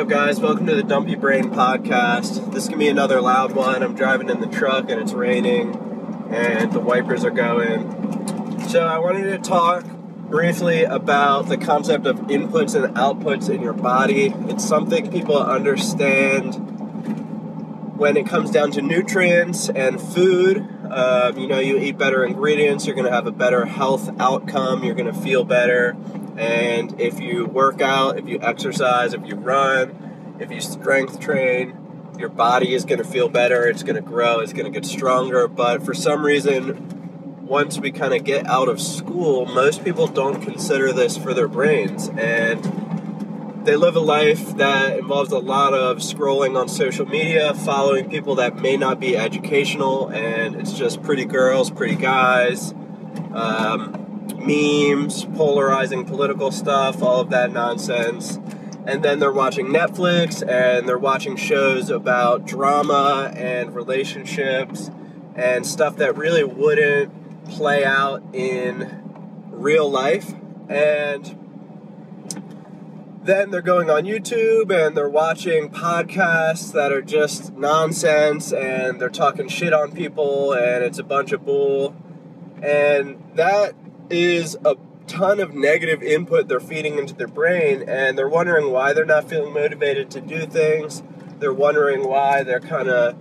up, guys? Welcome to the Dumpy Brain Podcast. This can be another loud one. I'm driving in the truck and it's raining and the wipers are going. So, I wanted to talk briefly about the concept of inputs and outputs in your body. It's something people understand when it comes down to nutrients and food. Um, you know, you eat better ingredients, you're going to have a better health outcome, you're going to feel better and if you work out, if you exercise, if you run, if you strength train, your body is going to feel better, it's going to grow, it's going to get stronger. But for some reason, once we kind of get out of school, most people don't consider this for their brains. And they live a life that involves a lot of scrolling on social media, following people that may not be educational, and it's just pretty girls, pretty guys. Um, memes, polarizing political stuff, all of that nonsense. And then they're watching Netflix and they're watching shows about drama and relationships and stuff that really wouldn't play out in real life. And then they're going on YouTube and they're watching podcasts that are just nonsense and they're talking shit on people and it's a bunch of bull. And that is a ton of negative input they're feeding into their brain, and they're wondering why they're not feeling motivated to do things. They're wondering why they're kind of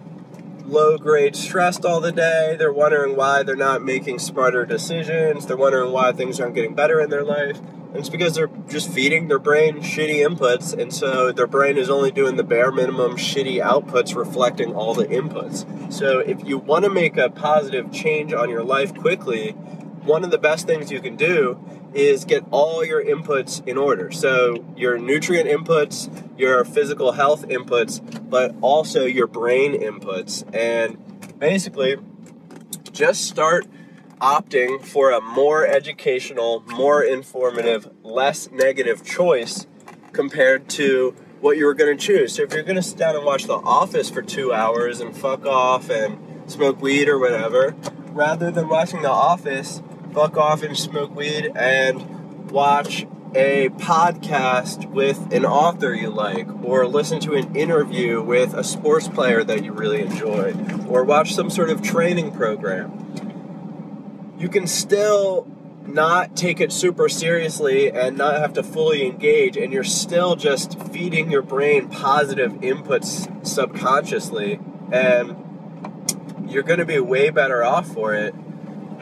low grade stressed all the day. They're wondering why they're not making smarter decisions. They're wondering why things aren't getting better in their life. And it's because they're just feeding their brain shitty inputs, and so their brain is only doing the bare minimum shitty outputs reflecting all the inputs. So if you want to make a positive change on your life quickly, one of the best things you can do is get all your inputs in order. So, your nutrient inputs, your physical health inputs, but also your brain inputs. And basically, just start opting for a more educational, more informative, less negative choice compared to what you were going to choose. So, if you're going to sit down and watch The Office for two hours and fuck off and smoke weed or whatever, rather than watching The Office, fuck off and smoke weed and watch a podcast with an author you like, or listen to an interview with a sports player that you really enjoy, or watch some sort of training program. You can still not take it super seriously and not have to fully engage, and you're still just feeding your brain positive inputs subconsciously, and you're going to be way better off for it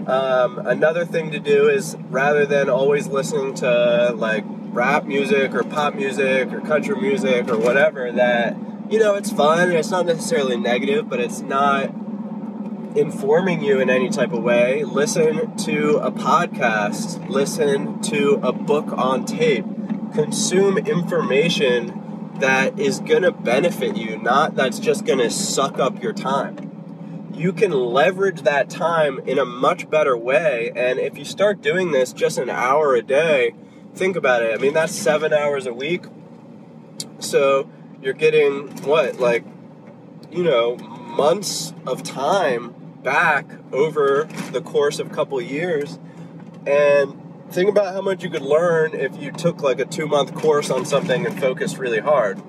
um, another thing to do is rather than always listening to like rap music or pop music or country music or whatever, that you know it's fun. And it's not necessarily negative, but it's not informing you in any type of way. Listen to a podcast. Listen to a book on tape. Consume information that is to benefit you, not that's just to suck up your time you can leverage that time in a much better way. And if you start doing this just an hour a day, think about it. I mean, that's seven hours a week. So you're getting what, like, you know, months of time back over the course of a couple years. And think about how much you could learn if you took like a two month course on something and focused really hard.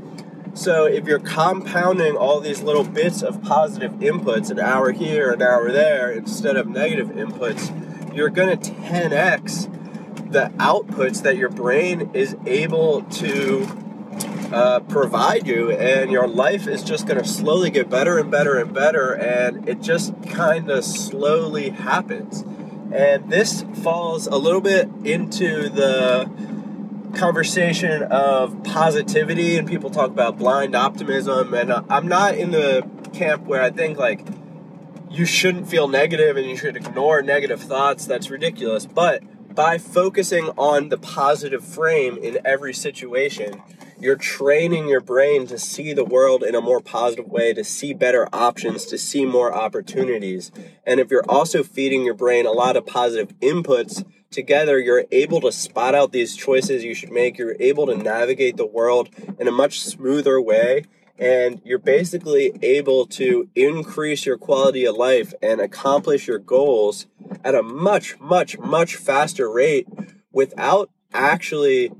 So if you're compounding all these little bits of positive inputs, an hour here, an hour there, instead of negative inputs, you're going to 10x the outputs that your brain is able to uh, provide you, and your life is just going to slowly get better and better and better, and it just kind of slowly happens. And this falls a little bit into the conversation of positivity and people talk about blind optimism. And uh, I'm not in the camp where I think like you shouldn't feel negative and you should ignore negative thoughts. That's ridiculous. But by focusing on the positive frame in every situation you're training your brain to see the world in a more positive way to see better options to see more opportunities and if you're also feeding your brain a lot of positive inputs together, you're able to spot out these choices you should make. You're able to navigate the world in a much smoother way. And you're basically able to increase your quality of life and accomplish your goals at a much, much, much faster rate without actually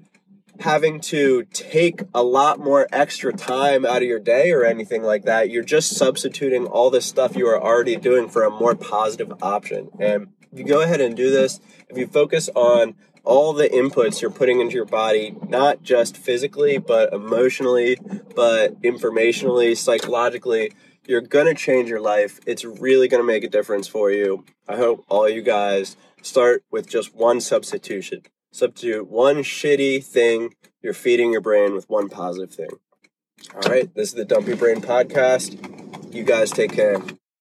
having to take a lot more extra time out of your day or anything like that. You're just substituting all this stuff you are already doing for a more positive option. And if you go ahead and do this, if you focus on all the inputs you're putting into your body, not just physically, but emotionally, but informationally, psychologically, you're gonna change your life. It's really gonna make a difference for you. I hope all you guys start with just one substitution. Substitute one shitty thing you're feeding your brain with one positive thing. All right, this is the Dumpy Brain Podcast. You guys take care.